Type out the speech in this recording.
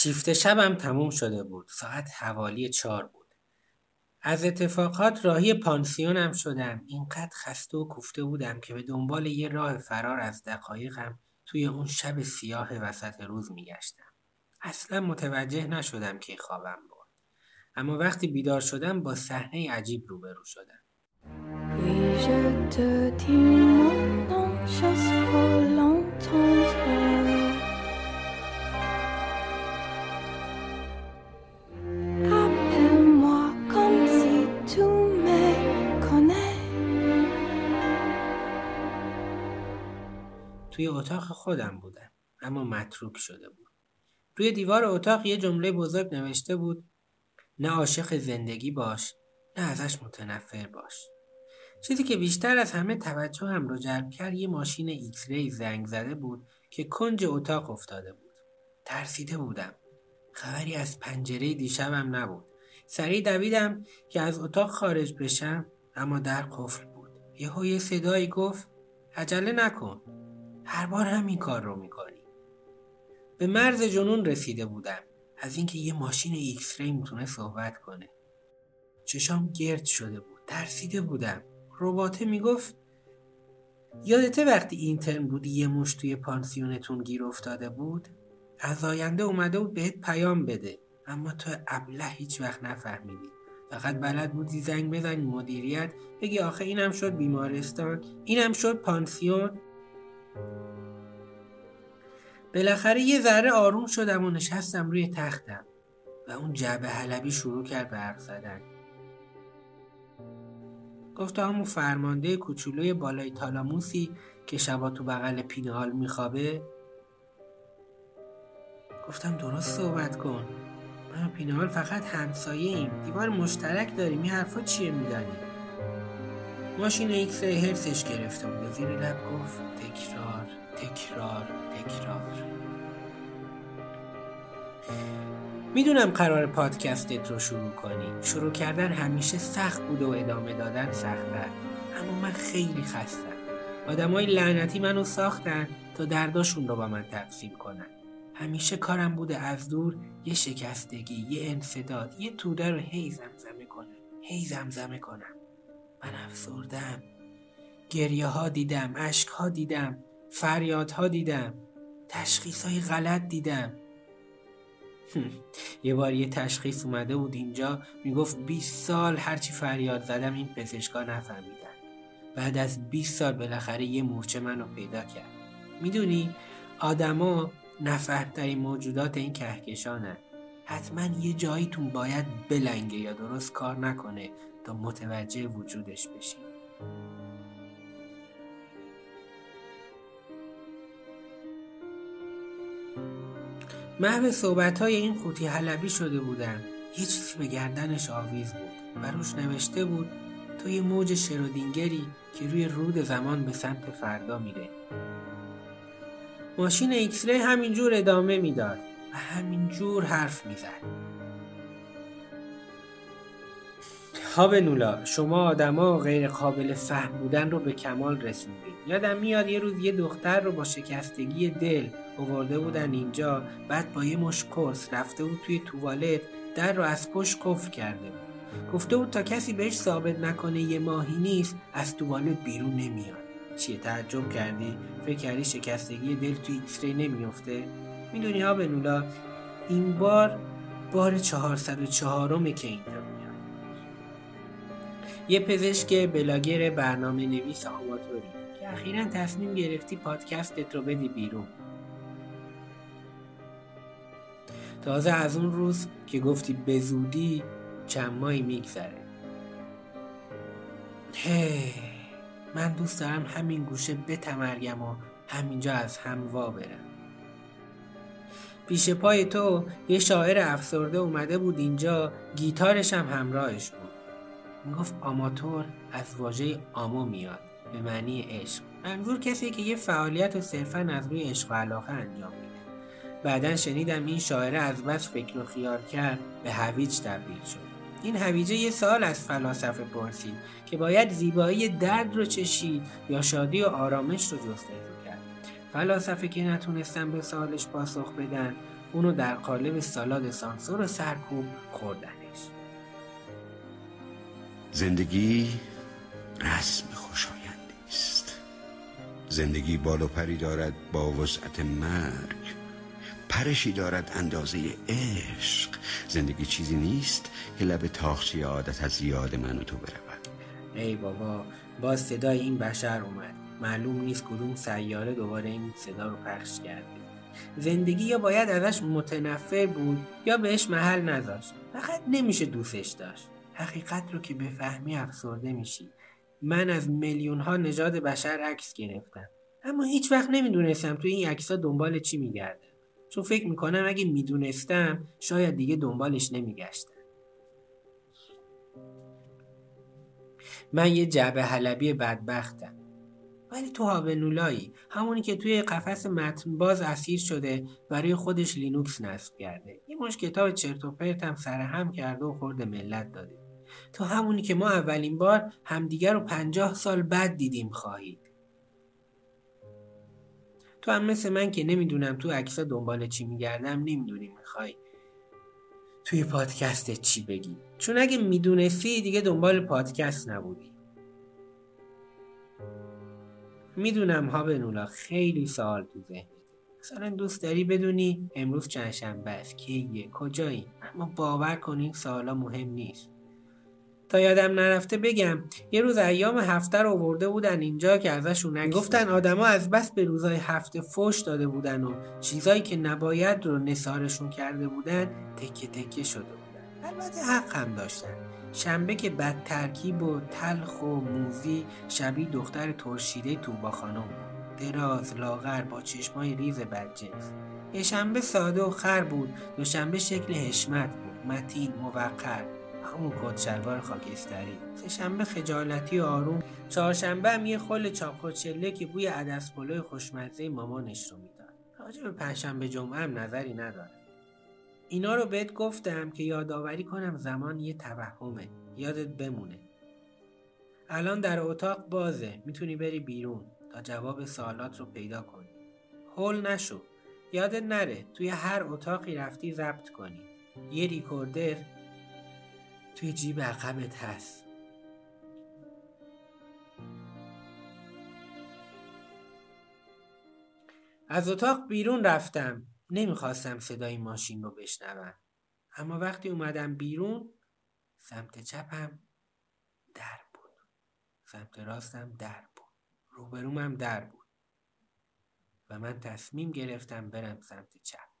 شیفت شبم تموم شده بود. ساعت حوالی چار بود. از اتفاقات راهی پانسیونم شدم. اینقدر خسته و کوفته بودم که به دنبال یه راه فرار از دقایقم توی اون شب سیاه وسط روز میگشتم. اصلا متوجه نشدم که خوابم بود. اما وقتی بیدار شدم با صحنه عجیب روبرو شدم. توی اتاق خودم بودم. اما متروک شده بود. روی دیوار اتاق یه جمله بزرگ نوشته بود نه عاشق زندگی باش نه ازش متنفر باش. چیزی که بیشتر از همه توجهم رو جلب کرد یه ماشین X-ray زنگ زده بود که کنج اتاق افتاده بود. ترسیده بودم. خبری از پنجره دیشبم نبود. سریع دویدم که از اتاق خارج بشم اما در قفل بود. یهو یه صدایی گفت عجله نکن. هر بار همین کار رو می‌کنی. به مرز جنون رسیده بودم. از اینکه یه ماشین X-ray می‌تونه صحبت کنه. چشام گرد شده بود. ترسیده بودم. رباته می‌گفت یادته وقتی intern بودی یه موش توی پانسیونتون گیر افتاده بود؟ از آینده اومده بود بهت پیام بده. اما تو ابله هیچ وقت نفهمیدی. فقط بلد بودی زنگ بزنی مدیریت بگی آخه اینم شد بیمارستان اینم شد پانسیون. بالاخره یه ذره آروم شدم و نشستم روی تختم و اون جعبه حلبی شروع کرد به حرف زدن. گفت همون فرمانده کوچولوی بالای تالاموسی که شبا تو بغل پینهال میخوابه. گفتم درست صحبت کن. من پینهال فقط همسایه ایم دیوار مشترک داریم. این حرفا چیه میدانی؟ ماشین X حرصش گرفته بود زیر لب گفت تکرار تکرار تکرار. می‌دونم قرار پادکستت رو شروع کنی. شروع کردن همیشه سخت بوده و ادامه دادن سختتر. اما من خیلی خستم. آدمای لعنتی منو ساختن تا درداشون رو با من تقسیم کنن. همیشه کارم بوده از دور یه شکستگی یه انفداد یه توده رو هی زمزمه کنم. هی زمزمه کنم. من افسردم. گریه ها دیدم اشک ها دیدم فریاد ها دیدم تشخیص های غلط دیدم. یه بار یه تشخیص اومده بود اینجا می‌گفت 20 سال هرچی فریاد زدم این پزشکا نفهمیدن. بعد از 20 سال بالاخره یه مورچه منو پیدا کرد. می‌دونی آدما نفهمترین موجودات این کهکشانن. حتما یه جاییتون باید بلنگه یا درست کار نکنه. متوجه وجودش بشین محو صحبت های این قوطی حلبی شده بودم. یه چیزی به گردنش آویز بود و روش نوشته بود تو یه موج شرودینگری که روی رود زمان به سمت فردا میره. ماشین X همینجور ادامه می‌داد و همینجور حرف می‌زد. ها نولا شما آدما غیر قابل فهم بودن رو به کمال رسوندید. یادم میاد یه روز یه دختر رو با شکستگی دل اوورده بودن اینجا بعد با یه مشت قرص رفته بود توی توالت در رو از پشت قفل کرده بود. گفته بود تا کسی بهش ثابت نکنه یه ماهی نیست از توالت بیرون نمیاد. چیه تعجب کردی؟ فکر کردی شکستگی دل توی X-ray نمیافته؟ می‌دونی ها نولا این بار بار 404 که این یه پزشک بلاگر برنامه نویس آماتوری که اخیرا تصمیم گرفتی پادکستت رو بدی بیرون. تازه از اون روز که گفتی به زودی چند ماهی میگذره. من دوست دارم همین گوشه بتمرگم و همینجا از هم وا برم. پیش پای تو یه شاعر افسرده اومده بود اینجا گیتارش هم همراهش بود. می‌گفت آماتور از واژه آمو میاد به معنی عشق. منظور کسی که یه فعالیت و صرفا از روی عشق و علاقه انجام میده. بعدا شنیدم این شاعره از بس فکر و خیال کرد به هویج تبدیل شد. این هویجه یه سال از فلاسفه پرسید که باید زیبایی درد رو چشید یا شادی و آرامش رو جستجو کرد. فلاسفه که نتونستن به سالش پاسخ بدن اونو در قالب سالاد سانسور و سرکوب خوردنش زندگی رسم خوشایندی است. زندگی بالو پری دارد با وسعت مرگ. پرشی دارد اندازه عشق. زندگی چیزی نیست که لب تاخچه عادت از یاد من و تو برود. ای بابا باز صدای این بشر اومد. معلوم نیست کدوم سیاره دوباره این صدا رو پخش کرده. زندگی یا باید ازش متنفر بود یا بهش محل نذاشت. فقط نمیشه دوستش داشت. حقیقت رو که بفهمی افسرده میشی. من از میلیون ها نژاد بشر عکس گرفتم. اما هیچ وقت نمی‌دونستم توی این عکس دنبال چی میگردم. چون فکر می‌کنم اگه می‌دونستم شاید دیگه دنبالش نمیگشتم. من یه جعبه حلبی بدبختم. ولی تو هاونولایی همونی که توی قفس متن باز اسیر شده برای خودش لینوکس نصب کرده. یه مش کتاب چرت و پرت هم سرهم کرده و خورده ملت داده. تو همونی که ما اولین بار همدیگر رو پنجاه سال بعد دیدیم خواهید. تو هم مثل من که نمی‌دونم تو عکسا دنبال چی میگردم نمی‌دونی می‌خوای. توی پادکست چی بگی؟ چون اگه می‌دونستی دیگه دنبال پادکست نبودی. می‌دونم ها به خیلی سوال تو ذهنت. مثلا دوست داری بدونی امروز چند شنبه است کیه کجایی؟ اما باور کن این سوالا مهم نیست. تا یادم نرفته بگم یه روز ایام هفته رو آورده بودن اینجا که ازشون گفتن آدما از بس به روزای هفته فوش داده بودن و چیزایی که نباید رو نثارشون کرده بودن تکه تکه شده بودن. البته حق هم داشتن. شنبه که بد ترکیب و تلخ و موزی شبیه دختر ترشیده توبا خانم بود. دراز لاغر با چشمای ریز بدجنس یه شنبه ساده و خر بود. دوشنبه شکل حشمت بود. متین موقر. همون کت شلوار خاکستری. سهشنبه خجالتی و آروم. چهارشنبه هم یه خل چاپخوچله که بوی عدس پلوی خوشمزه مامانش رو می‌داد. راجع به پنجشنبه جمعه هم نظری ندارم. اینا رو بهت گفتم که یادآوری کنم زمان یه توهمه. یادت بمونه. الان در اتاق بازه. می‌تونی بری بیرون تا جواب سوالات رو پیدا کنی. هول نشو. یادت نره توی هر اتاقی رفتی ضبط کنی. یه ریکوردر توی جیب عقبت هست. از اتاق بیرون رفتم. نمی‌خواستم صدای ماشین رو بشنوم. اما وقتی اومدم بیرون سمت چپم در بود. سمت راستم در بود. روبرومم در بود. و من تصمیم گرفتم برم سمت چپ.